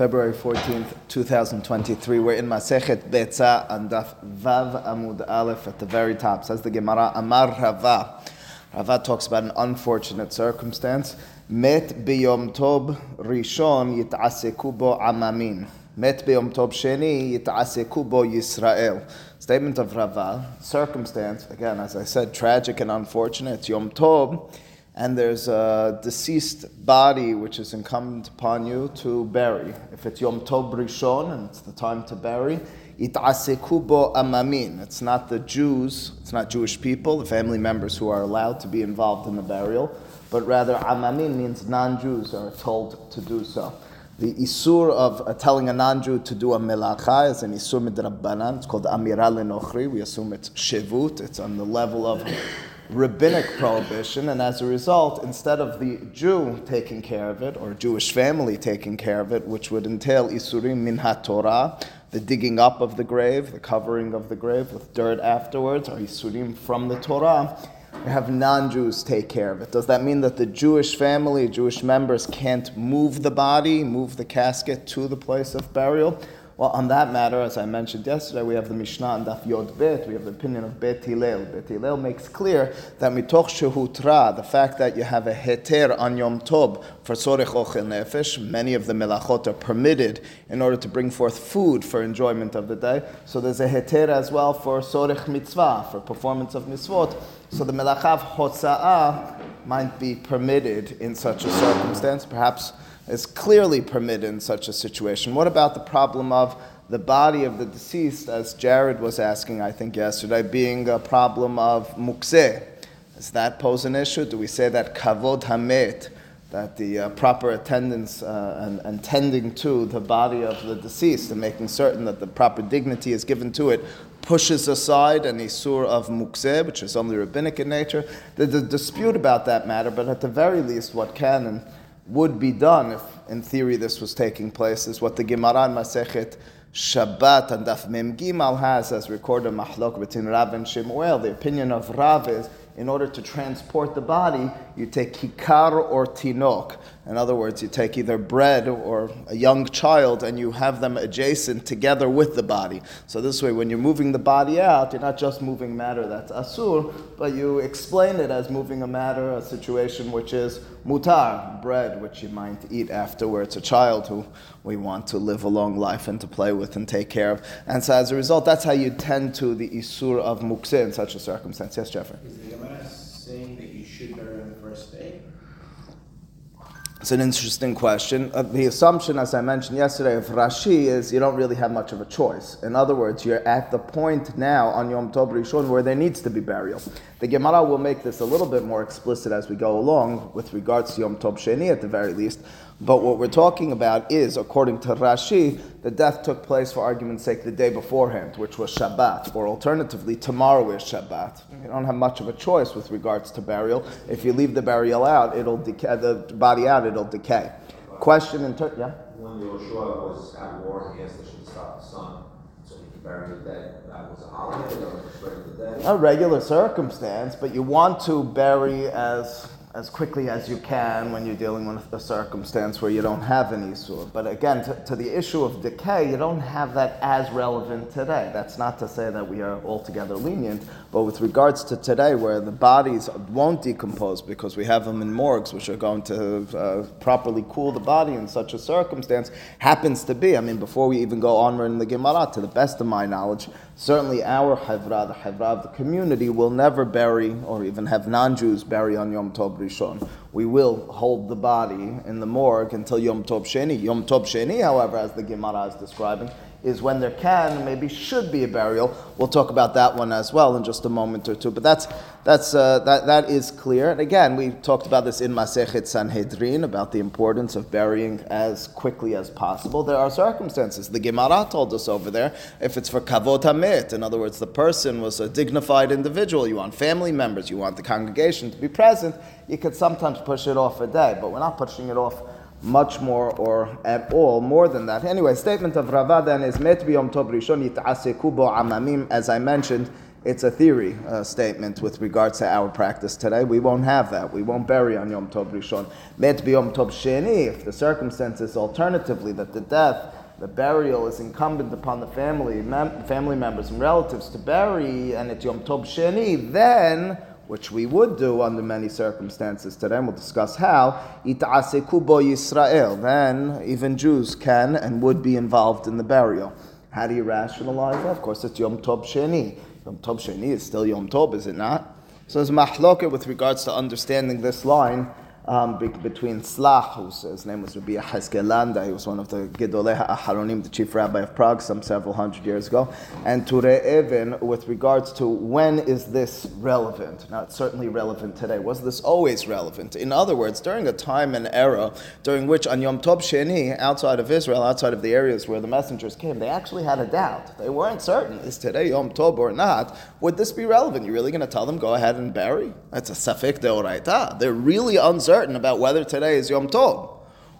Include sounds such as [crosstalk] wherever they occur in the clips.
February 14th, 2023. We're in Masechet Betza and Daf Vav Amud Aleph at the very top. Says the Gemara, Amar Rava. Rava talks about an unfortunate circumstance. Met biyom tob rishon yit'aseku bo amamin. Met biyom tob sheni yit'aseku bo Yisrael. Statement of Rava, circumstance, again, as I said, tragic and unfortunate. It's Yom Tov and there's a deceased body which is incumbent upon you to bury. If it's Yom Tov Rishon and it's the time to bury, it'asekubo amamin. It's not the Jews, it's not Jewish people, the family members who are allowed to be involved in the burial, but rather amamin means non-Jews are told to do so. The isur of uh, telling a non-Jew to do a melacha is an isur midrabbanan. It's called amira lenochri. We assume it's shevut. It's on the level of rabbinic prohibition, and as a result, instead of the Jew taking care of it, or Jewish family taking care of it, which would entail isurim min Torah, the digging up of the grave, the covering of the grave with dirt afterwards, or isurim from the Torah, we have non-Jews take care of it. Does that mean that the Jewish family, Jewish members can't move the body, move the casket to the place of burial? Well, on that matter, as I mentioned yesterday, we have the Mishnah and Daf Yod Bet. We have the opinion of Bet Hillel. Bet Hillel makes clear that mitoch shehutra, the fact that you have a heter on Yom Tov for sorech ochel nefesh, many of the melachot are permitted in order to bring forth food for enjoyment of the day. So there's a heter as well for sorech mitzvah, for performance of mitzvot. So the melachav hotza'ah might be permitted in such a circumstance, perhaps is clearly permitted in such a situation. What about the problem of the body of the deceased, as Jared was asking, I think, yesterday, being a problem of mukzeh? Does that pose an issue? Do we say that kavod hamet, that the uh, proper attendance uh, and, and, tending to the body of the deceased and making certain that the proper dignity is given to it pushes aside an isur of mukzeh, which is only rabbinic in nature? There's a dispute about that matter, but at the very least, what can and would be done if, in theory, this was taking place, is what the Gemara in Masechet Shabbat and Daf Mem Gimal has as recorded Mahlok between Rav and Shemuel. The opinion of Rav is in order to transport the body, you take kikar or tinok. In other words, you take either bread or a young child and you have them adjacent together with the body. So this way, when you're moving the body out, you're not just moving matter that's asur, but you explain it as moving a matter, a situation which is mutar, bread, which you might eat afterwards, a child who we want to live a long life and to play with and take care of. And so as a result, that's how you tend to the isur of mukse in such a circumstance. Yes, Jeffrey? saying that you should the first day? It's an interesting question. Uh, the assumption, as I mentioned yesterday, of Rashi is you don't really have much of a choice. In other words, you're at the point now on Yom Tov Rishon where there needs to be burial. The Gemara will make this a little bit more explicit as we go along with regards to Yom Tov Sheni at the very least. But what we're talking about is, according to Rashi, the death took place for argument's sake the day beforehand, which was Shabbat, or alternatively, tomorrow is Shabbat. You don't have much of a choice with regards to burial. If you leave the burial out, it'll decay, the body out, it'll decay. Question in turn, yeah? When Yoshua was at war, he asked they should stop the sun so he could bury the dead. That was a holiday, or the dead? A regular circumstance, but you want to bury as as quickly as you can when you're dealing with a circumstance where you don't have an Isur. But again, to, to, the issue of decay, you don't have that as relevant today. That's not to say that we are altogether lenient, but with regards to today, where the bodies won't decompose because we have them in morgues, which are going to uh, properly cool the body in such a circumstance, happens to be, I mean, before we even go onward in the Gemara, to the best of my knowledge, certainly our Hevra, the Hevra of the community, will never bury or even have non Jews bury on Yom Tov Rishon. We will hold the body in the morgue until Yom Tov Sheni. Yom Tov Sheni, however, as the Gemara is describing, is when there can, maybe should be a burial. We'll talk about that one as well in just a moment or two. But that's, that's, uh, that, that is clear. And again, we talked about this in Masechet Sanhedrin about the importance of burying as quickly as possible. There are circumstances. The Gemara told us over there if it's for kavod hamit, in other words, the person was a dignified individual, you want family members, you want the congregation to be present, you could sometimes push it off a day. But we're not pushing it off much more or at all more than that. Anyway, statement of Rava then is met biyom tov rishon yit'aseku bo amamim. As I mentioned, it's a theory uh, statement with regards to our practice today. We won't have that. We won't bury on Yom Tov Rishon. Met Yom Tov Sheni, if the circumstances, alternatively that the death, the burial is incumbent upon the family, mem- family members and relatives to bury, and it's Yom Tov Sheni, then which we would do under many circumstances today, and we'll discuss how, ita'aseku bo Yisrael, then even Jews can and would be involved in the burial. How do you rationalize that? Of course, it's Yom Tov Sheni. Yom Tov Sheni is still Yom Tov, is it not? So there's mahloket with regards to understanding this line um, be- between Tzlach, whose his name was Rabbi Landau, he was one of the Gedolei Aharonim, the chief rabbi of Prague, some several hundred years ago, and Ture Even with regards to when is this relevant? Now, it's certainly relevant today. Was this always relevant? In other words, during a time and era during which on Yom Tov Sheni, outside of Israel, outside of the areas where the messengers came, they actually had a doubt. They weren't certain, is today Yom Tov or not? Would this be relevant? You're really going to tell them, go ahead and bury? That's a Safek Deoraita. They're really uncertain about whether today is Yom Tov.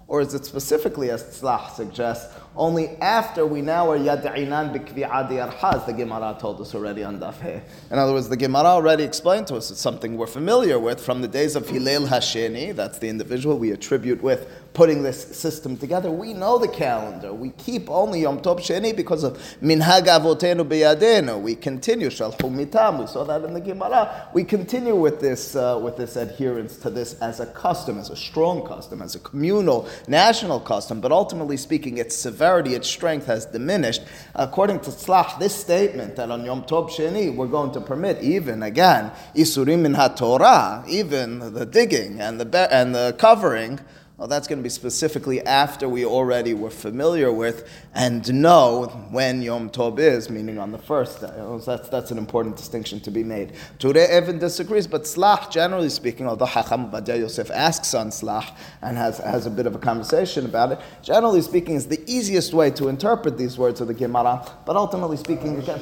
Or is it specifically, as Tzlach suggests, only after we now are Yad'inan b'kvi'adi arhaz, the Gemara told us already on Daf He. In other words, the Gemara already explained to us it's something we're familiar with from the days of Hillel Hasheni, that's the individual we attribute with putting this system together. We know the calendar. We keep only Yom Tov Sheni because of Minhag Avotenu Beyadenu. We continue Shalchu Mitam. We saw that in the Gemara. We continue with this uh, with this adherence to this as a custom, as a strong custom, as a communal national custom. But ultimately speaking, its severity, its strength has diminished. According to Tzlach, this statement that on Yom Tov Sheni we're going to permit even again Isurim min HaTorah, even the digging and the and the covering. Well, that's going to be specifically after we already were familiar with and know when Yom Tov is, meaning on the first day. That's, that's an important distinction to be made. Ture Even disagrees, but Tzlach, generally speaking, although Hacham Badia Yosef asks on Tzlach and has, has a bit of a conversation about it, generally speaking, is the easiest way to interpret these words of the Gemara. But ultimately speaking, again,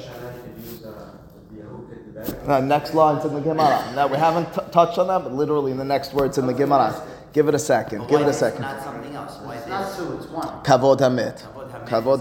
uh, next lines in the Gemara. Now, we haven't t- touched on that, but literally in the next words in the Gemara. Give it a second. Give it a is second. Not something else. Why It's this? not two, it's one. Kavod Hamit. Kavod Kavod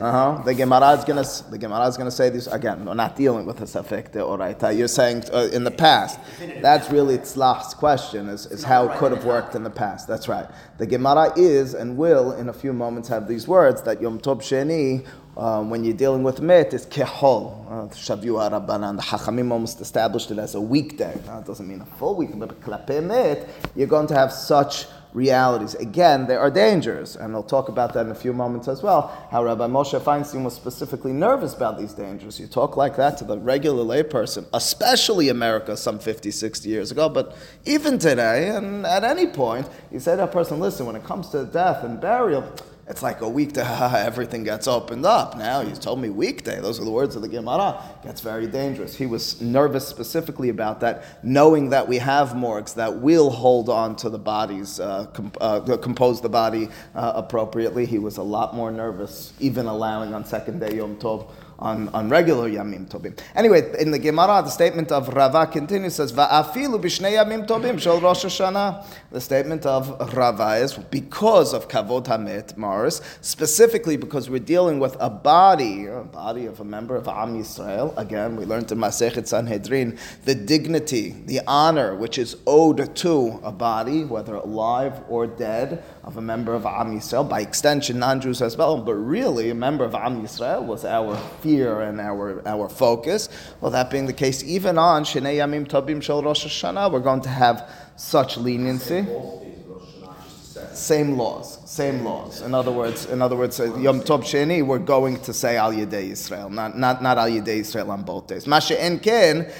Hamit. Hamit. Right, it says- Uh huh. The Gemara is gonna the Gemara is gonna say this again. We're not dealing with a safek oraita. You're saying uh, in the past. That's really Tzlach's question: is, is how it could have worked in the past. That's right. The Gemara is and will in a few moments have these words that Yom Tov Sheni. Um, when you're dealing with met, is kehol. Uh, Shavua Rabbanan. The Hachamim almost established it as a weekday. It doesn't mean a full week, but klape met, you're going to have such realities. Again, there are dangers, and I'll talk about that in a few moments as well. How Rabbi Moshe Feinstein was specifically nervous about these dangers. You talk like that to the regular layperson, especially America some 50, 60 years ago, but even today, and at any point, you say to a person, listen, when it comes to death and burial, it's like a week to [laughs] everything gets opened up. Now you told me weekday. Those are the words of the Gemara. Gets very dangerous. He was nervous specifically about that, knowing that we have morgues that will hold on to the bodies, uh, comp- uh, compose the body uh, appropriately. He was a lot more nervous, even allowing on second day Yom Tov on, on regular Yamim Tobim. Anyway, in the Gemara, the statement of Rava continues, says, Va'afilu b'shnei Yamim Tobim shel Rosh Hashanah. The statement of Rava is, because of Kavod Hamet, Morris, specifically because we're dealing with a body, a body of a member of Am Yisrael. Again, we learned in Masechet Sanhedrin, the dignity, the honor which is owed to a body, whether alive or dead, of a member of Am Yisrael, by extension, non-Jews as well, but really a member of Am Yisrael was our fear and our, our focus. Well, that being the case, even on Shnei Yamim Tobim Shel Rosh Hashanah, we're going to have such leniency. Same laws, same laws. In other words, in other words, uh, Yom Tov Sheni, we're going to say Al Yedei Israel, not not not Al Yedei Israel on both days. Masha En Ken,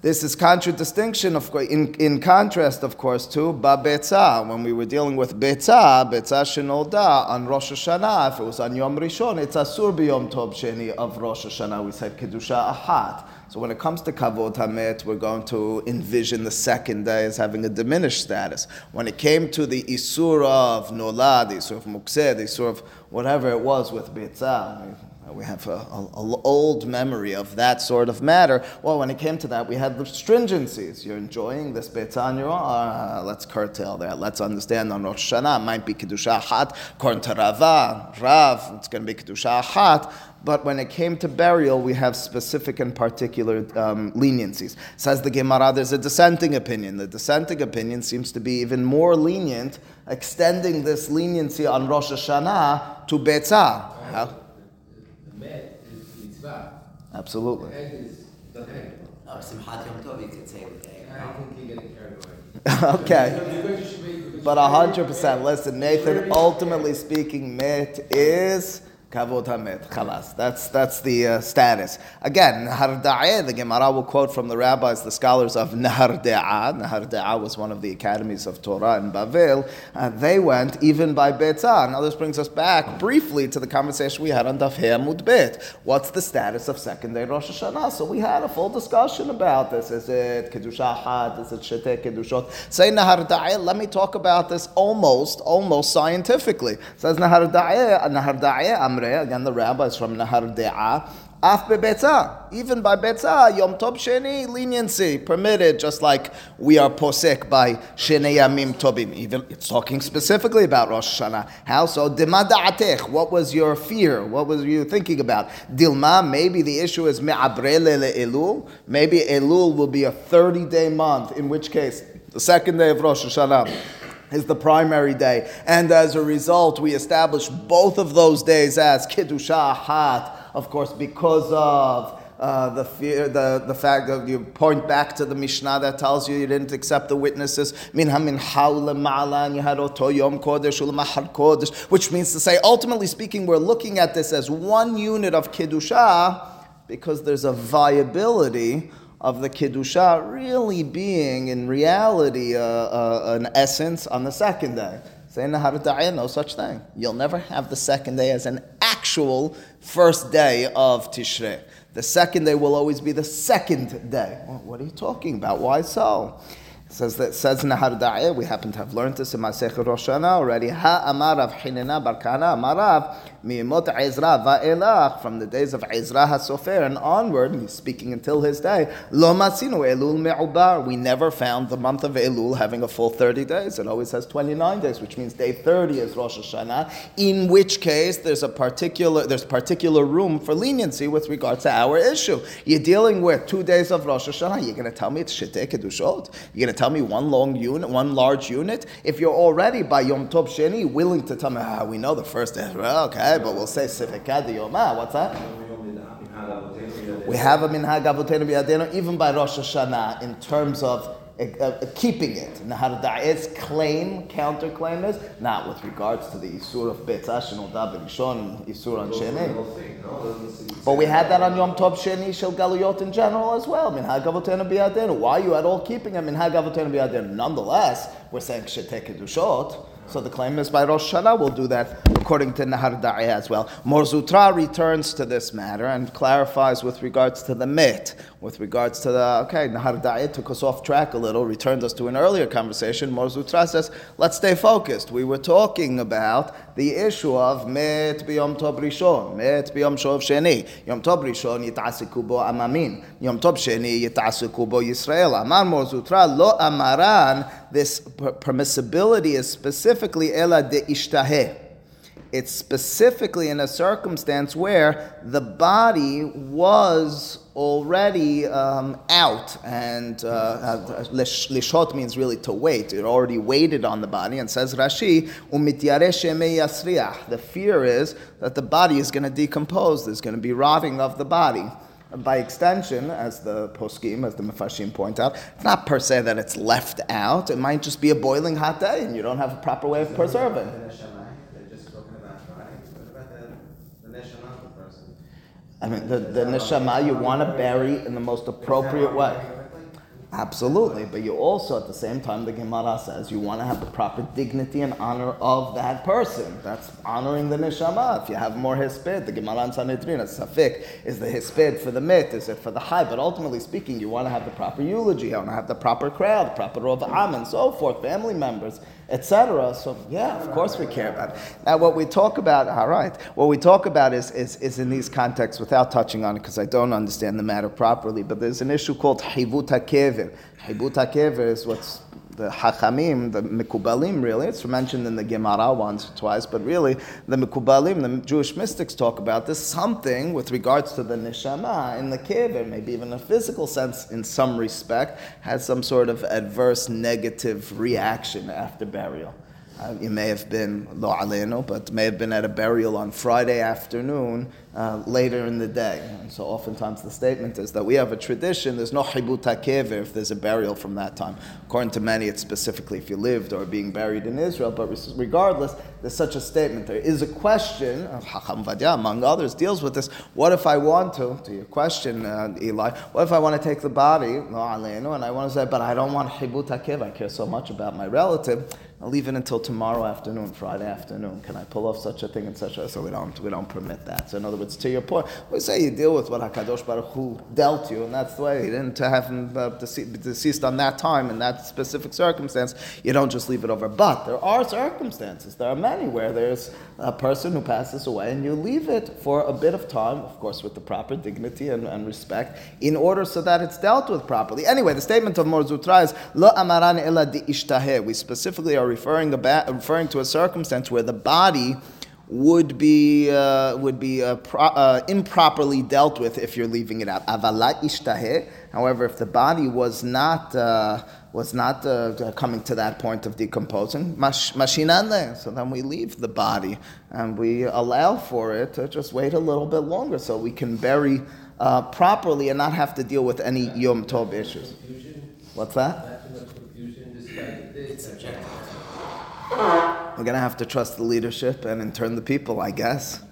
this is contradistinction, of course, in, in contrast, of course, to Ba Betzah. When we were dealing with Betzah, Betzah Shenolda on Rosh Hashanah, if it was on Yom Rishon, it's Asur B'Yom Tov Sheni of Rosh Hashanah. We said Kedusha Ahat. So when it comes to Kavod Hamet, we're going to envision the second day as having a diminished status. When it came to the Isur of Nolad, the Isur of Mukseh, the Isur of whatever it was with Betzah, we have an old memory of that sort of matter. Well, when it came to that, we had the stringencies. You're enjoying this Betzah on your own. Uh, let's curtail that. Let's understand on Rosh Hashanah, might be Kedusha. According to Rava, Rav, it's going to be Kedusha Hat. but when it came to burial, we have specific and particular um, leniencies. Says the Gemara, there's a dissenting opinion. The dissenting opinion seems to be even more lenient, extending this leniency on Rosh Hashanah to Betzah. How? The met is mitzvah. Absolutely. The egg is the egg. Oh, Simchat Yom Tov, you could say with egg. I think you're getting carried away. [laughs] okay. Because you should make- because But you- hundred percent. Listen, Nathan. Ultimately speaking, mit is kavod hamit. Chalas. That's that's the uh, status. Again, Nahar the Gemara will quote from the rabbis, the scholars of Nahar Da'ah. Nahar Da'ah was one of the academies of Torah in Bavel. Uh, they went even by Betzah. Now this brings us back briefly to the conversation we had on Daf Hei Amud What's the status of second day Rosh Hashanah? So we had a full discussion about this. Is it Kedusha? Is it Shete Kedushot? Say Nahar Da'eh, let me talk about this almost, almost scientifically. Says Nahar Da'eh, Nahar Da'eh Amre, again the rabbis from Nahar Da'ah, Af even by betzah, Yom Tov Sheni, leniency permitted, just like we are posek by Sheni Yamim Tobim. Even it's talking specifically about Rosh Hashanah. How so? Dima da'atech. What was your fear? What was you thinking about? Dilma. Maybe the issue is me'abrele Elul. Maybe Elul will be a thirty-day month. In which case, the second day of Rosh Hashanah is the primary day. And as a result, we establish both of those days as Kiddusha Hat, of course, because of uh, the fear, the, the fact that you point back to the Mishnah that tells you you didn't accept the witnesses. Min hamin ma'alan, you had oto yom kodesh kodesh, which means to say, ultimately speaking, we're looking at this as one unit of Kiddusha because there's a viability of the Kiddusha really being in reality uh, uh, an essence on the second day. Saying no such thing. You'll never have the second day as an actual first day of Tishrei. The second day will always be the second day. What are you talking about? Why so? It says that says Da'eh, we happen to have learned this in Masechet Rosh Hashanah already. Ha Amarav Barkana Amarav Mi'imot Ezra Va'elach from the days of Ezra HaSofer and onward, he's speaking until his day. Lo Masinu Elul Me'ubar. We never found the month of Elul having a full 30 days. It always has 29 days, which means day 30 is Rosh Hashanah. In which case, there's a particular there's particular room for leniency with regards to our issue. You're dealing with two days of Rosh Hashanah. You're going to tell me it's Shetei Kedushot. You're going to tell me one long unit, one large unit. If you're already by Yom Tov Sheni willing to tell me, ah, we know the first day, well, okay, but we'll say Sifekad Yomah. What's that? We have a minhag avotenu even by Rosh Hashanah in terms of uh, uh, keeping it. Nahar Da'et's claim, counterclaim is not with regards to the Isur of Betzah, Shenol Da B'Rishon, Isur on Sheni. But we had that on Yom Tov Sheni Shel Galuyot in general as well. Minhag avotenu b'yadenu. Why are you at all keeping a minhag avotenu b'yadenu? Nonetheless, we're saying Shetei Kedushot. So the claim is by Rosh Hashanah, we'll do that according to Nahar Da'eh as well. Mar Zutra returns to this matter and clarifies with regards to the mit, with regards to the, okay, Nahar Da'eh took us off track a little, returned us to an earlier conversation. Mar Zutra says, let's stay focused. We were talking about the issue of mit b'yom tov rishon, mit b'yom shov sheni. Yom tov rishon yitasiku bo amamin. Yom tov sheni yitasiku bo Yisrael. Amar Mar Zutra lo amaran, this per- permissibility is specifically ela de ishtaheh. It's specifically in a circumstance where the body was already um, out, and uh, uh, lishot means really to wait. It already waited on the body, and says Rashi. The fear is that the body is going to decompose. There's going to be rotting of the body. By extension, as the poskim, as the mefarshim point out, it's not per se that it's left out. It might just be a boiling hot day, and you don't have a proper way of preserving. The neshama, they're just talking about, right? What about the, the neshama of the person? I mean, the, the neshama you want to bury in the most appropriate way. Absolutely, but you also, at the same time, the Gemara says you want to have the proper dignity and honor of that person. That's honoring the neshama. If you have more hispid, the Gemara in Sanhedrin, safik, is the hispid for the mit, is it for the high? But ultimately speaking, you want to have the proper eulogy, you want to have the proper crowd, the proper rov am, and so forth, family members, etc. So yeah, of course we care about it. Now, what we talk about, all right, what we talk about is is, is in these contexts without touching on it because I don't understand the matter properly. But there's an issue called hivut hakever. Hivut hakever is what's the Hachamim, the Mikubalim, really, it's mentioned in the Gemara once or twice, but really, the Mikubalim, the Jewish mystics talk about this, something with regards to the Neshama in the kever, maybe even a physical sense in some respect, has some sort of adverse negative reaction after burial. Uh, you may have been lo aleno, but may have been at a burial on Friday afternoon uh, later in the day. And so oftentimes the statement is that we have a tradition, there's no hibut kever if there's a burial from that time. According to many, it's specifically if you lived or being buried in Israel, but regardless, there's such a statement. There is a question, uh, Hacham Vadia, among others, deals with this. What if I want to, to your question, uh, Eli, what if I want to take the body, lo aleno, and I want to say, but I don't want hibut kever, I care so much about my relative. I'll leave it until tomorrow afternoon, Friday afternoon. Can I pull off such a thing and such a so we don't we don't permit that. So in other words, to your point, we say you deal with what Hakadosh Baruch Hu dealt you, and that's the way. He didn't have him uh, deceased on that time in that specific circumstance. You don't just leave it over. But there are circumstances. There are many where there's a person who passes away, and you leave it for a bit of time, of course, with the proper dignity and, and respect, in order so that it's dealt with properly. Anyway, the statement of Mar Zutra is Lo amaran ela di. We specifically are referring, about, referring to a circumstance where the body would be uh, would be uh, pro- uh, improperly dealt with if you're leaving it out. Avalat ishtahe. However, if the body was not uh, was not uh, coming to that point of decomposing, mashinanle. So then we leave the body and we allow for it to just wait a little bit longer so we can bury uh, properly and not have to deal with any yom tov issues. What's that? It's. We're going to have to trust the leadership and in turn the people, I guess.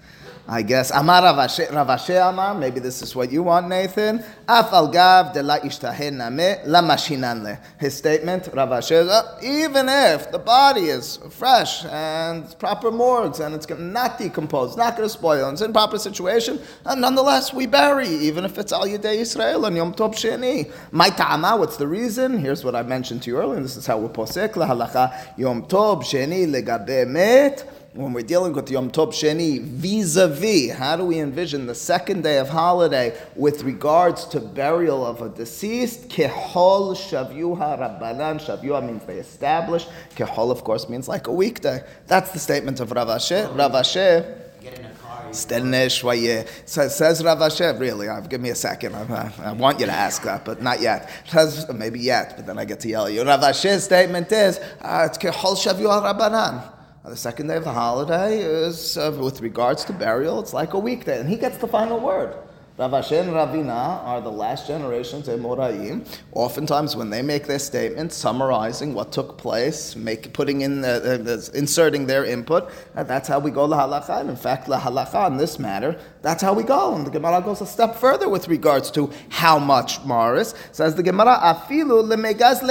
I guess. Amar Rav Ashi Amar, maybe this is what you want, Nathan. Af al gav de la ishtahen name la mashinanle. His statement, Rav Ashi, uh, even if the body is fresh and proper morgues and it's not decomposed, not going to spoil, it's in proper situation, and nonetheless we bury, even if it's al yedei Israel and Yom Tov Sheni. My ta'ama, what's the reason? Here's what I mentioned to you earlier, this is how we're posek la halacha Yom Tov Sheni legabe met when we're dealing with Yom Tov Sheni vis-a-vis, how do we envision the second day of holiday with regards to burial of a deceased? Kehol shavyuha rabbanan. Shavyuha means they establish. Kehol, of course, means like a weekday. That's the statement of Rav Ashi. Rav Ashi. Get in a car. Says, Rav Ashi, really, uh, give me a second. I, I, want you to ask that, but not yet. Says, maybe yet, but then I get to yell at you. Rav Ashi's statement is, uh, it's Kehol shavyuha rabbanan. The second day of the holiday is, uh, with regards to burial, it's like a weekday, and he gets the final word. Rav Ashi and Ravina are the last generations of Amoraim. Oftentimes, when they make their statement, summarizing what took place, make, putting in, uh, uh, inserting their input, uh, that's how we go la halacha. And in fact, la halacha in this matter, that's how we go. And the Gemara goes a step further with regards to how much Morris says the Gemara afilu lemegaz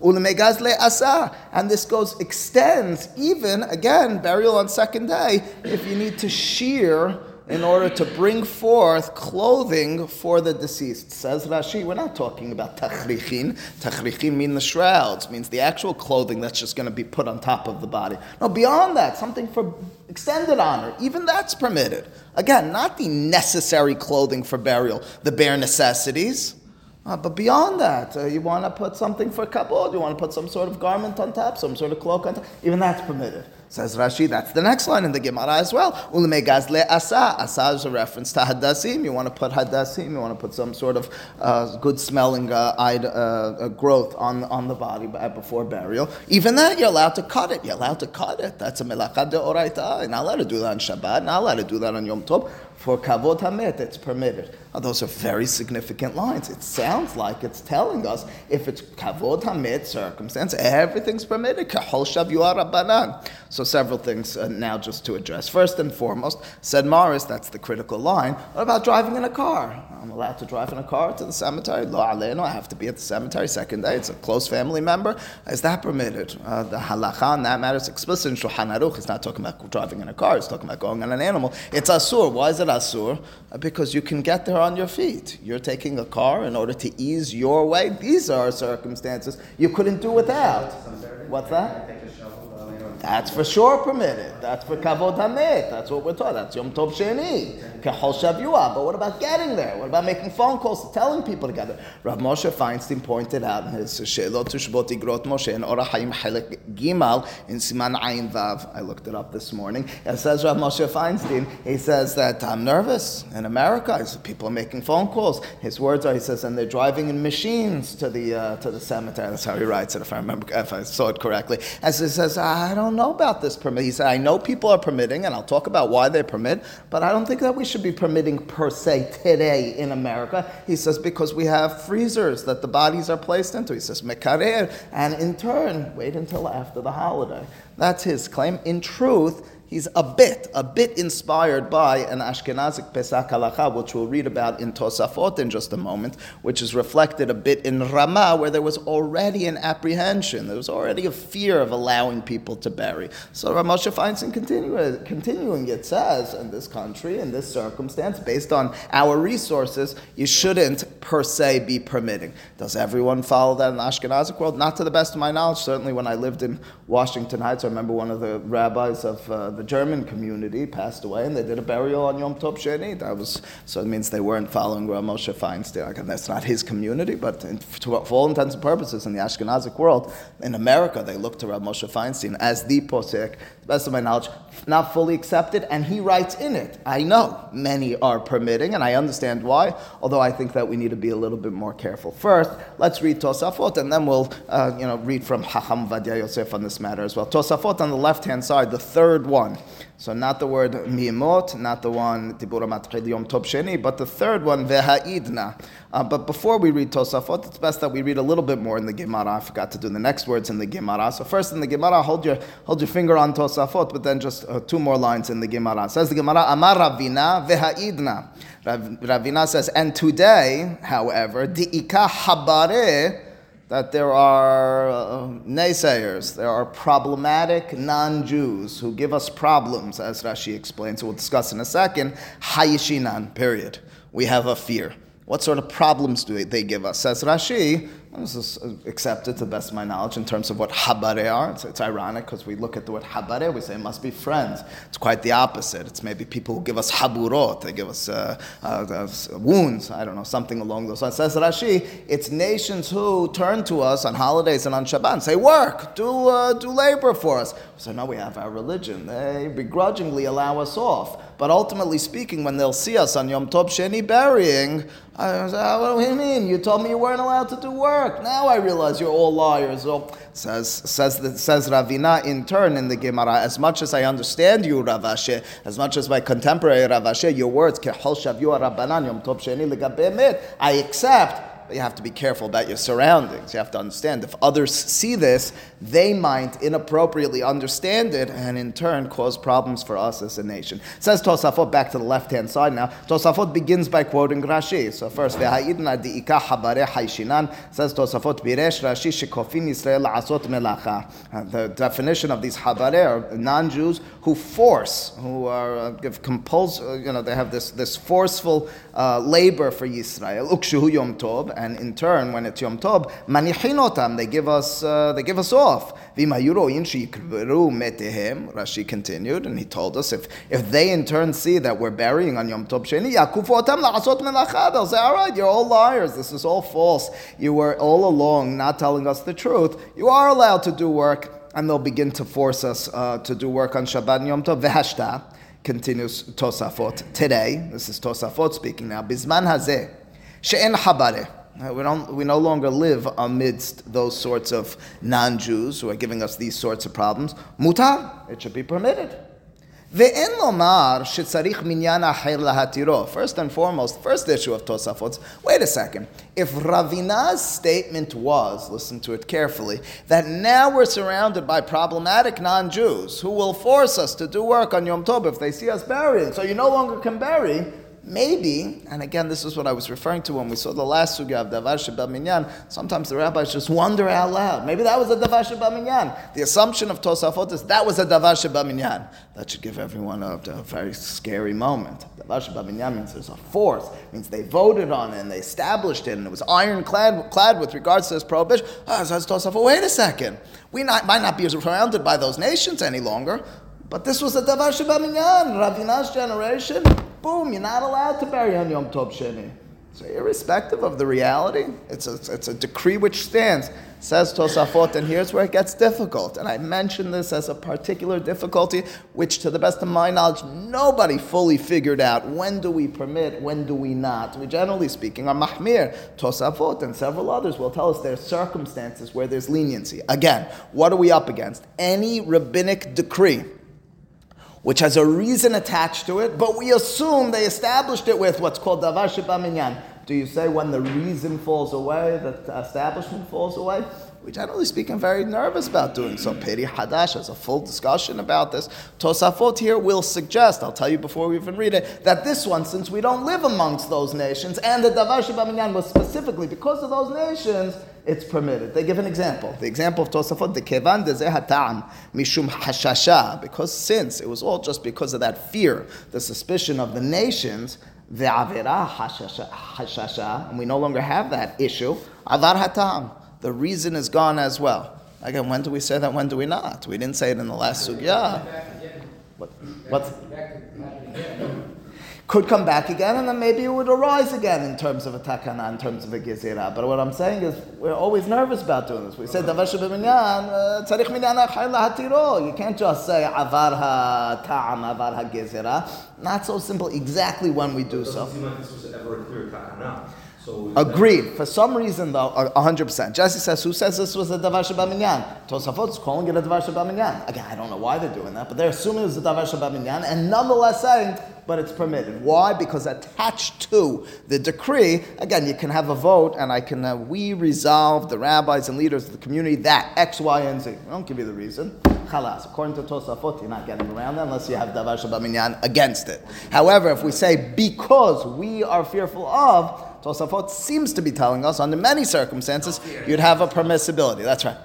legilima. asa. And this goes, extends even, again, burial on second day, if you need to shear in order to bring forth clothing for the deceased. Says Rashi, we're not talking about tachrichin. Tachrichin mean the shrouds, means the actual clothing that's just going to be put on top of the body. No, beyond that, something for extended honor, even that's permitted. Again, not the necessary clothing for burial, the bare necessities. Uh, but beyond that, uh, you want to put something for kabod, you want to put some sort of garment on top, some sort of cloak on top, even that's permitted. Says Rashi, that's the next line in the Gemara as well. Ulme gazle asa. Asa is a reference to hadassim. You want to put hadassim, you want to put some sort of uh, good smelling uh, uh, growth on, on the body before burial. Even that, you're allowed to cut it. You're allowed to cut it. That's a melachad de oraita. You're not allowed to do that on Shabbat, not allowed to do that on Yom Tov. For kavod hamet, it's permitted. Now, those are very significant lines. It sounds like it's telling us if it's kavod hamet circumstance, everything's permitted. Kahol. So several things uh, now just to address. First and foremost, said Morris, that's the critical line. What about driving in a car? I'm allowed to drive in a car to the cemetery. Lo aleno, I have to be at the cemetery second day. It's a close family member. Is that permitted? Uh, the halacha on that matter is explicit in Shulchan Aruch. It's not talking about driving in a car. It's talking about going on an animal. It's asur. Why is it asur? Uh, because you can get there on your feet. You're taking a car in order to ease your way. These are circumstances you couldn't do without. What's that? That's for sure permitted. That's for kavod hamet. That's what we're taught. That's yom tov sheni. But what about getting there? What about making phone calls, telling people to gather? Rav Moshe Feinstein pointed out in his Sheilot Tushbot Igrot Moshe in Orah Hayim Chelek Gimal in Siman Ayin Vav. I looked it up this morning. It says Rav Moshe Feinstein. He says that I'm nervous in America. People are making phone calls. His words are, he says, and they're driving in machines to the uh, to the cemetery. That's how he writes it, if I remember, if I saw it correctly. As he says, I don't know about this permit. He said, I know people are permitting, and I'll talk about why they permit, but I don't think that we should be permitting per se today in America. He says, because we have freezers that the bodies are placed into. He says, mekarer, and in turn, wait until after the holiday. That's his claim. In truth, He's a bit, a bit inspired by an Ashkenazic Pesach halacha, which we'll read about in Tosafot in just a moment, which is reflected a bit in Ramah, where there was already an apprehension, there was already a fear of allowing people to bury. So Rav Moshe Feinstein continue, continuing, it says, in this country, in this circumstance, based on our resources, you shouldn't per se be permitting. Does everyone follow that in the Ashkenazic world? Not to the best of my knowledge. Certainly when I lived in Washington Heights, I remember one of the rabbis of uh, the German community passed away, and they did a burial on Yom Tov Sheni. That was so it means they weren't following Rav Moshe Feinstein. Like, that's not his community, but in, to, for all intents and purposes, in the Ashkenazic world, in America, they look to Rav Moshe Feinstein as the posek. The best of my knowledge, not fully accepted, and he writes in it. I know many are permitting, and I understand why. Although I think that we need to be a little bit more careful. First, let's read Tosafot, and then we'll uh, you know read from Hacham Vadia Yosef on this matter as well. Tosafot on the left hand side, the third one. So not the word mi'imot, not the one tibura matchid yom tov sheni, but the third one veha'idna. Uh, but before we read Tosafot, it's best that we read a little bit more in the Gemara. I forgot to do the next words in the Gemara. So first in the Gemara, hold your hold your finger on Tosafot, but then just uh, two more lines in the Gemara. It says the Gemara, Amar Ravina veha'idna. Rav, Ravina says, and today, however, di'ika habare that there are uh, naysayers, there are problematic non Jews who give us problems, as Rashi explains, we'll discuss in a second. Hayishinan, period. We have a fear. What sort of problems do they give us? Says Rashi, this is accepted to the best of my knowledge in terms of what habare are. It's, it's ironic because we look at the word habare, we say it must be friends. It's quite the opposite. It's maybe people who give us haburot, they give us uh, uh, uh, wounds, I don't know, something along those lines. Says Rashi, it's nations who turn to us on holidays and on Shabbat and say, work, do, uh, do labor for us. So now we have our religion. They begrudgingly allow us off. But ultimately speaking, when they'll see us on Yom Tov Sheni burying, I say, ah, what do you mean? You told me you weren't allowed to do work. Now I realize you're all liars. So says says says Ravina in turn in the Gemara. As much as I understand you, Rav Ashi, as much as my contemporary Rav Ashi, your words, I accept but you have to be careful about your surroundings. You have to understand if others see this, they might inappropriately understand it and in turn cause problems for us as a nation. It says Tosafot back to the left hand side now. Tosafot begins by quoting Rashi. So first, Ve'ha'idna di'ika habare haishinan says Tosafot biresh Rashi shekofin Yisrael melacha. The definition of these habare are non-Jews who force, who are uh, give compuls, uh, you know, they have this this forceful uh, labor for Yisrael. Ukshuhu yom tov and in turn, when it's Yom Tov, manichin they give us, uh, they give us off. Rashi continued, and he told us if, if they in turn see that we're burying on Yom Tov Sheni, they'll say, all right, you're all liars, this is all false. You were all along not telling us the truth. You are allowed to do work, and they'll begin to force us uh, to do work on Shabbat and Yom Tov. Vehashta continues Tosafot today. This is Tosafot speaking now. Bizman hazeh she'en habare. Uh, we, don't, we no longer live amidst those sorts of non Jews who are giving us these sorts of problems. Mutar, it should be permitted. First and foremost, first issue of Tosafot, wait a second. If Ravina's statement was, listen to it carefully, that now we're surrounded by problematic non Jews who will force us to do work on Yom Tov if they see us burying, so you no longer can bury, maybe, and again, this is what I was referring to when we saw the last sugya of davar sheba minyan. Sometimes the rabbis just wonder out loud. Maybe that was a davar sheba minyan. The assumption of Tosafot is that was a davar sheba minyan. That should give everyone a, a very scary moment. Davar sheba minyan means there's a force. Means they voted on it and they established it, and it was ironclad clad with regards to this prohibition. Ah, says Tosafot, wait a second. We not, might not be surrounded by those nations any longer. But this was a davar sheba minyan. Ravina's generation, boom, you're not allowed to bury on Yom Tov Sheni. So irrespective of the reality, it's a, it's a decree which stands. Says Tosafot, and here's where it gets difficult. And I mention this as a particular difficulty, which to the best of my knowledge, nobody fully figured out. When do we permit, when do we not? We generally speaking are mahmir. Tosafot and several others will tell us there are circumstances where there's leniency. Again, what are we up against? Any rabbinic decree which has a reason attached to it, but we assume they established it with what's called davar minyan. Do you say when the reason falls away, the establishment falls away? We generally speak, are very nervous about doing so. Peri Hadash has a full discussion about this. Tosafot here will suggest, I'll tell you before we even read it, that this one, since we don't live amongst those nations, and the Davar Sheba Minyan was specifically because of those nations, it's permitted. They give an example. The example of Tosafot, the kevan de hatam mishum hashasha, because since it was all just because of that fear, the suspicion of the nations, the avera hashasha, and we no longer have that issue. Avar hatam the reason is gone as well. Again, when do we say that? When do we not? We didn't say it in the last sugya. What? What? Could come back again, and then maybe it would arise again in terms of a takana, in terms of a gezira. But what I'm saying is, we're always nervous about doing this. We say davar minyan, uh, tzarich minyan hatiro. You can't just say avar ha ta'am, avar ha gezira. Not so simple. Exactly when we do so. Was Agreed. For some reason, though, hundred percent. Jesse says, "Who says this was a davar sheba minyan?" Tosafot is calling it a davar sheba minyan. Again, I don't know why they're doing that, but they're assuming it's a davar sheba minyan, and nonetheless saying, "But it's permitted." Why? Because attached to the decree, again, you can have a vote, and I can uh, we resolve the rabbis and leaders of the community that X, Y, and Z. I don't give you the reason. Chalas. According to Tosafot, you're not getting around that unless you have davar sheba minyan against it. However, if we say because we are fearful of Tosafot seems to be telling us, under many circumstances, you'd have a permissibility. That's right.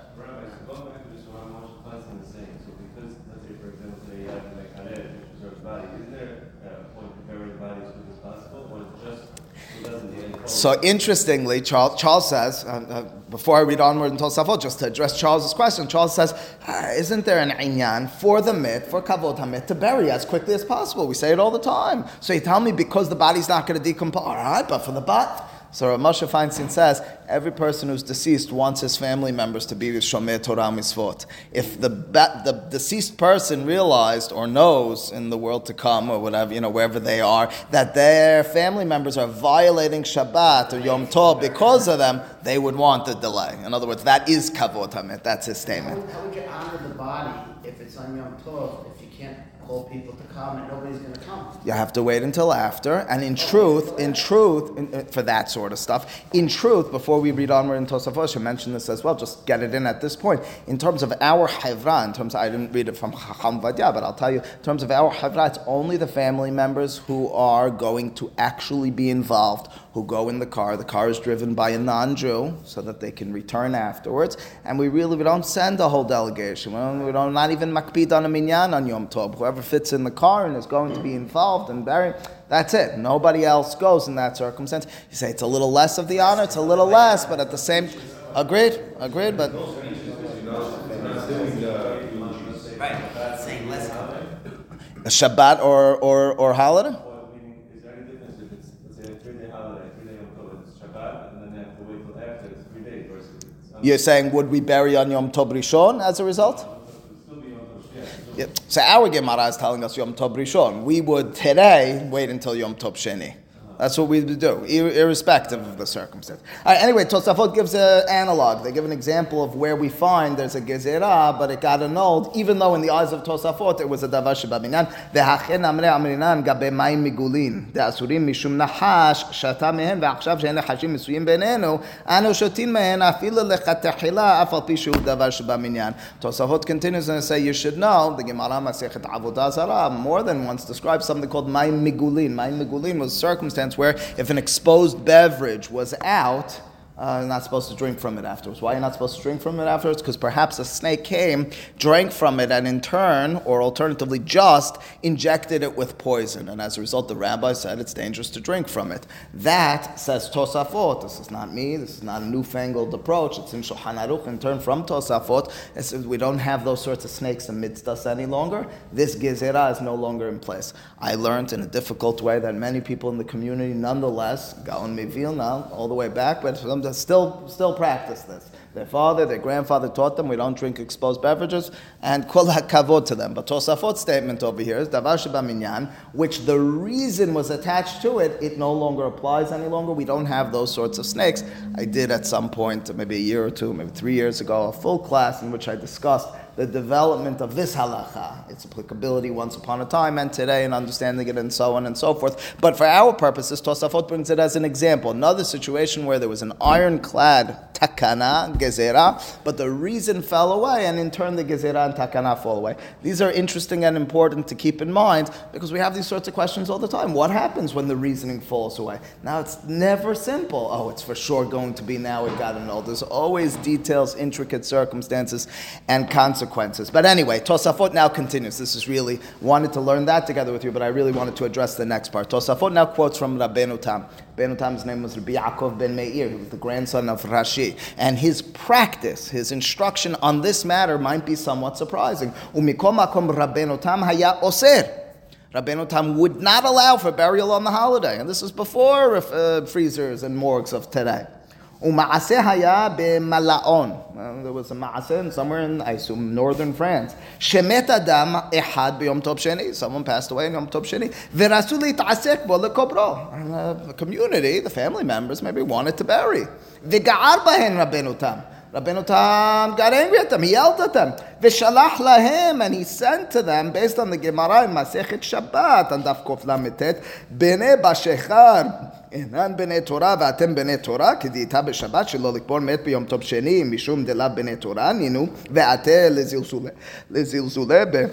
So interestingly, Charles, Charles says, uh, uh, before I read onward in Tosafot, just to address Charles's question, Charles says, uh, isn't there an inyan for the mit, for kavod hamit, to bury as quickly as possible? We say it all the time. So you tell me because the body's not going to decompose, all right, but for the butt, so Rav Moshe Feinstein says every person who's deceased wants his family members to be with Shomer Torah Mitzvot. If the, the deceased person realized or knows in the world to come or whatever, you know, wherever they are, that their family members are violating Shabbat or Yom Tov because of them, they would want the delay. In other words, that is Kavod Hamid. That's his statement. How would you honor the body if it's on Yom Tov, if you can't call people to come and nobody's going to come. You have to wait until after. And in truth, in truth, in, uh, for that sort of stuff, in truth, before we read onward in Tosafos, you mentioned this as well, just get it in at this point. In terms of our Havra, in terms of, I didn't read it from Chacham Vadya, but I'll tell you, in terms of our Havra, it's only the family members who are going to actually be involved who go in the car. The car is driven by a non-Jew so that they can return afterwards. And we really we don't send a whole delegation. We don't, we don't not even makpid on a minyan on Yom Tov. Whoever fits in the car and is going to be involved and buried, that's it. Nobody else goes in that circumstance. You say it's a little less of the honor, it's a little less, but at the same, agreed, agreed, but. Right, saying less A Shabbat or, or, or holiday? You're saying, would we bury on Yom Tov Rishon as a result? Yeah. So our Gemara is telling us Yom Tov Rishon. We would today wait until Yom Tov Sheni. That's what we do, ir- irrespective of the circumstance. Right, anyway, Tosafot gives an analog. They give an example of where we find there's a gezerah, but it got annulled, even though in the eyes of Tosafot it was a davar shebaminyan. Ve'hachen amre amrinan gabe mayim migulin. De'asurim mishum nahash shata mehen ve'achshav she'en lechashim misuyim benenu. Anu shotin mehen afilu lechatechila af al pi shehu davar shebaminyan. Tosafot continues and say, you should know, the Gemara Masechet Avodah Zarah more than once describes something called mayim migulin. Mayim migulin was a where if an exposed beverage was out, uh, you're not supposed to drink from it afterwards. Why are you not supposed to drink from it afterwards? Because perhaps a snake came, drank from it, and in turn, or alternatively just, injected it with poison. And as a result, the rabbi said it's dangerous to drink from it. That, says Tosafot, this is not me, this is not a newfangled approach, it's in Shulchan Aruch, in turn from Tosafot, we don't have those sorts of snakes amidst us any longer. This gezerah is no longer in place. I learned in a difficult way that many people in the community, nonetheless, Gaon Mevilna, all the way back, but to still, still practice this. Their father, their grandfather taught them we don't drink exposed beverages, and [laughs] kol hakavod to them. But Tosafot's statement over here is davar minyan, which the reason was attached to it, it no longer applies any longer. We don't have those sorts of snakes. I did at some point, maybe a year or two, maybe three years ago, a full class in which I discussed the development of this halacha, its applicability once upon a time and today, and understanding it, and so on and so forth. But for our purposes, Tosafot brings it as an example. Another situation where there was an ironclad takana, gezerah, but the reason fell away, and in turn the gezerah and takana fall away. These are interesting and important to keep in mind because we have these sorts of questions all the time. What happens when the reasoning falls away? Now it's never simple. Oh, it's for sure going to be now it got annulled. There's always details, intricate circumstances, and consequences. But anyway, Tosafot now continues. This is really wanted to learn that together with you, but I really wanted to address the next part. Tosafot now quotes from Rabbeinu Tam. Rabbeinu Tam's name was Rabbi Yaakov ben Meir. He was the grandson of Rashi, and his practice, his instruction on this matter might be somewhat surprising. Umikom makom Rabbeinu Tam haya oser. Rabbeinu Tam would not allow for burial on the holiday, and this is before uh, freezers and morgues of today. Uma'aseh haya b'malaon. There was a ma'aseh somewhere in, I assume, northern France. Shemet adam ehad b'yom tov sheni. Someone passed away in Yom Tov sheni. V'rasu bo lekobro. The community, the family members, maybe wanted to bury. V'ga'ar bahen Rabbeinu Tam. Rabbeinu Tam got angry at them. He yelled at them. V'shalach lahem, and he sent to them, based on the Gemara in Masechet Shabbat, and Daf Kof Lametet, Bnei Bashechar, אינן בני תורה ואתם בני תורה, כדאיתה בשבת שלא לקבור מת ביום טוב שני, משום דלה בני תורה, נינו, ועתה לזלזולי, לזלזולי ב...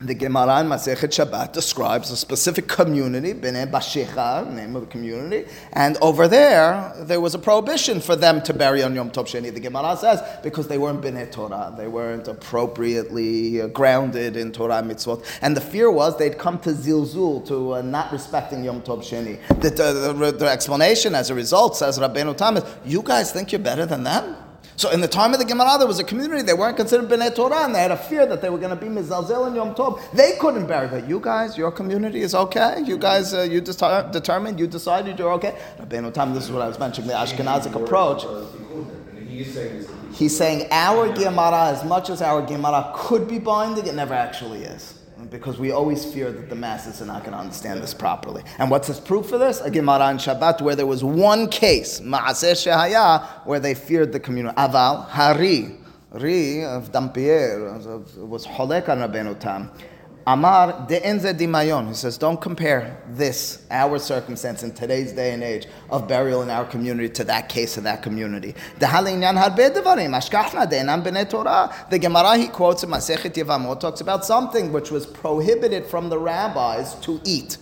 The Gemara in Masechet Shabbat describes a specific community, Bnei Bashecha, name of the community, and over there, there was a prohibition for them to bury on Yom Tov Sheni. The Gemara says because they weren't Bnei Torah, they weren't appropriately uh, grounded in Torah mitzvot, and the fear was they'd come to zilzul, to uh, not respecting Yom Tov Sheni. The, the, the, the explanation as a result says Rabbeinu Tam is, you guys think you're better than them? So in the time of the Gemara, there was a community, they weren't considered Bnei Torah, and they had a fear that they were going to be Mizalzel and Yom Tov. They couldn't bury, but you guys, your community is okay? You guys, uh, you de- determined, you decided you're okay? Rabbeinu Tam, this is what I was mentioning, the Ashkenazic approach. He's saying our Gemara, as much as our Gemara could be binding, it never actually is. Because we always fear that the masses are not going to understand this properly. And what's his proof for this? A Gemara in Shabbat where there was one case, Ma'aseh Shehaya, where they feared the community. Aval, Hari, Ri of Dampierre, was Holek on Rabbeinu Tam. Amar de'enze dimayon. He says, don't compare this, our circumstance in today's day and age of burial in our community to that case of that community. The Gemara he quotes in Masechet Yevamot talks about something which was prohibited from the rabbis to eat.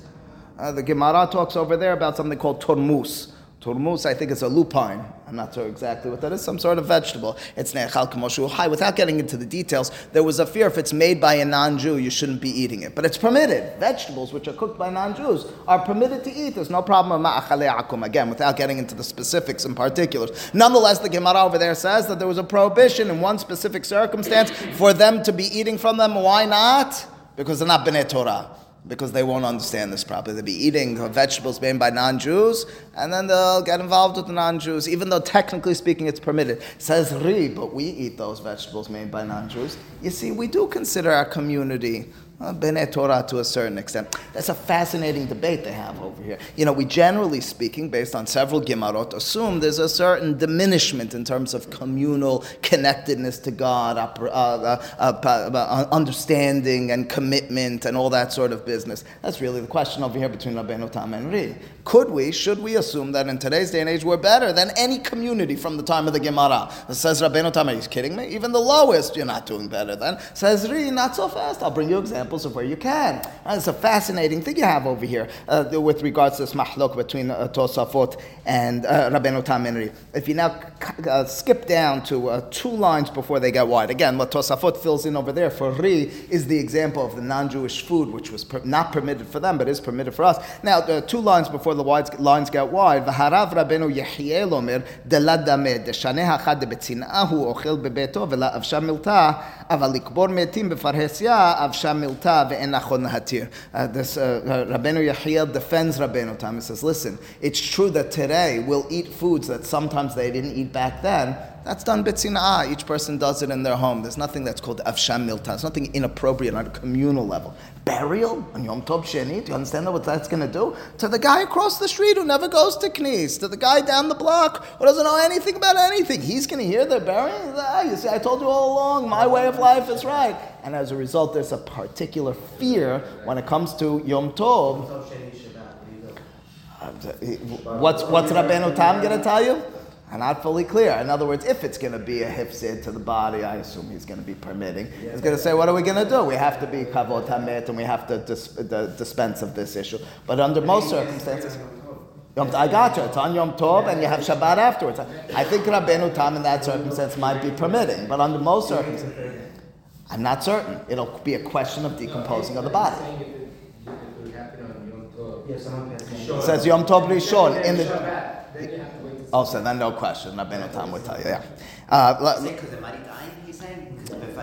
Uh, the Gemara talks over there about something called tormus. Turmus, I think it's a lupine. I'm not sure exactly what that is. Some sort of vegetable. It's ne'echal k'moshu high. Without getting into the details, there was a fear if it's made by a non-Jew, you shouldn't be eating it. But it's permitted. Vegetables which are cooked by non-Jews are permitted to eat. There's no problem with ma'achale akum. Again, without getting into the specifics and particulars. Nonetheless, the Gemara over there says that there was a prohibition in one specific circumstance for them to be eating from them. Why not? Because they're not b'nei Torah because they won't understand this properly. They'll be eating vegetables made by non-Jews, and then they'll get involved with the non-Jews, even though technically speaking it's permitted. It Says Ri, but we eat those vegetables made by non-Jews. You see, we do consider our community Uh, B'nai Torah to a certain extent. That's a fascinating debate they have over here. You know, we generally speaking, based on several Gemarot, assume there's a certain diminishment in terms of communal connectedness to God, uh, uh, uh, understanding and commitment and all that sort of business. That's really the question over here between Rabbeinu Tam and Ri. Could we, should we assume that in today's day and age we're better than any community from the time of the Gemara? Says Rabbeinu Tam, are you kidding me? Even the lowest, you're not doing better than. Says Ri, not so fast. I'll bring you examples of where you can. And it's a fascinating thing you have over here uh, with regards to this mahlok between uh, Tosafot and uh, Rabbeinu Tam and Ri. If you now uh, skip down to uh, two lines before they get wide, again, what Tosafot fills in over there for Ri is the example of the non-Jewish food, which was per- not permitted for them, but is permitted for us. Now, uh, two lines before the lines get wide, והרב רבנו יחיאל אומר, דלה דמה, דשנה אחד דבצנעה הוא אוכל בביתו ולה אבשה מילתא, אבל לקבור מתים בפרהסיה, אבשה מילתא ואין נכון להתיר. This Rabbeinu Yehiel defends Rabbeinu Tam. He says, listen, it's true that today we'll eat foods that sometimes they didn't eat back then, that's done bitzina'ah. Each person does it in their home. There's nothing that's called avsham milta. There's nothing inappropriate on a communal level. Burial on Yom Tov Sheni. Do you understand what that's going to do? To the guy across the street who never goes to Knis, to the guy down the block who doesn't know anything about anything. He's going to hear they're burying. Ah, you see, I told you all along, my way of life is right. And as a result, there's a particular fear when it comes to Yom Tov. Uh, what's, what's Rabbeinu Tam going to tell you? I'm not fully clear. In other words, if it's going to be a hifzid to the body, I assume he's going to be permitting. He's going to say, what are we going to do? We have to be kavod hamet and we have to dis- dispense of this issue. But under most circumstances, Yom I got you. It's on Yom Tov, and you have Shabbat afterwards. I think Rabbeinu Tam in that circumstance might be permitting, but under most circumstances, I'm not certain. It'll be a question of decomposing of the body. It says Yom Tov Rishon in the. Oh, so then no question. Rabbeinu Tam would tell you. Yeah. Uh,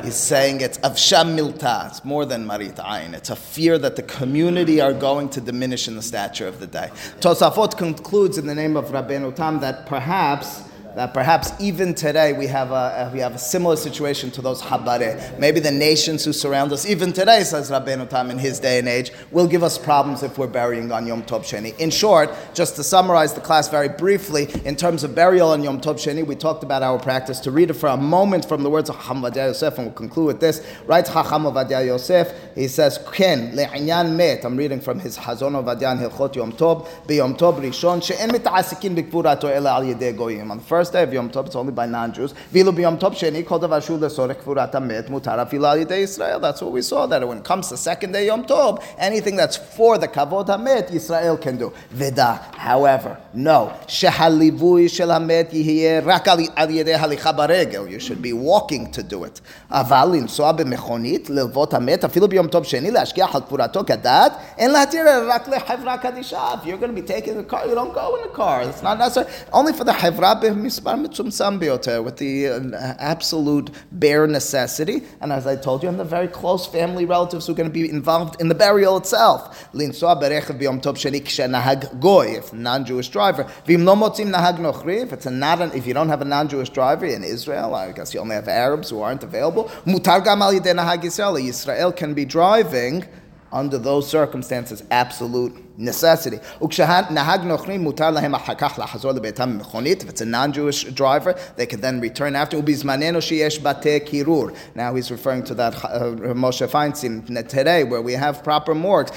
He's saying it's avsham milta. It's more than marit ayin. It's a fear that the community are going to diminish in the stature of the day. Tosafot concludes in the name of Rabbeinu Tam that perhaps that perhaps even today we have a, we have a similar situation to those habare. Maybe the nations who surround us, even today, says Rabbeinu Tam in his day and age, will give us problems if we're burying on Yom Tov Sheni. In short, just to summarize the class very briefly, in terms of burial on Yom Tov Sheni, we talked about our practice. To read it for a moment from the words of Chacham Yosef, and we'll conclude with this. Writes Chacham Ovadia Yosef, he says, Ken le'inyan met, I'm reading from his Hazon Ovadia Hilchot Yom Tov, Yom Tov Rishon, she'en mita'asikin b'kvurato ela al yedei goyim. On the first day of Yom Tov, it's only by non-Jews. Vilu b'Yom Tov sheni kol davar shu lesorech kvurat hamet mutar afilu al yedei Israel. That's what we saw, that when it comes to second day Yom Tov, anything that's for the kavod hamet, Israel can do. Veda, however, no. Shehalivui shel hamet yihye rak al yedei halicha baregel. You should be walking to do it. אבל לנסוע במכונית, ללוות המת, אפילו ביום טוב שני, להשגיח על קבורתו כדת, אין להתיר רק לחברה קדישה. If you're going to be taking a car, you don't go in a car. It's not necessary. Only for the חברה במספר מצומצם ביותר, with the uh, absolute bare necessity. And as I told you, and the very close family relatives who are going to be involved in the burial itself. לנסוע ברכב ביום טוב שני כשנהג גוי, if non-Jewish driver. ואם לא מוצאים נהג נוכרי, if it's a not an, if you don't have a non-Jewish driver in Israel, I guess you only have Arabs who aren't available. Mutar gam al nahag Yisrael. Israel can be driving under those circumstances, absolute necessity. If it's a non-Jewish driver, they can then return after. Now he's referring to that uh, Moshe Feinstein today, where we have proper morgues.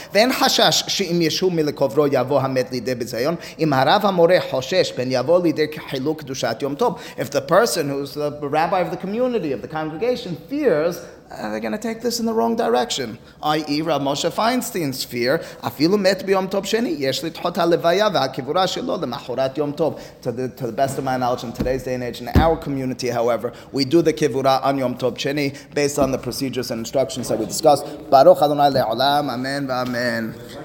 If the person who's the rabbi of the community, of the congregation, fears uh, they're going to take this in the wrong direction. I.e., Rav Moshe Feinstein's fear, afilu met biyom tov sheni, v'hakivura shelo lemachorat yom tov. To the, to the best of my knowledge, in today's day and age, in our community, however, we do the kivura on yom tov sheni based on the procedures and instructions that we discussed. Baruch Adonai le'olam, amen v'amen.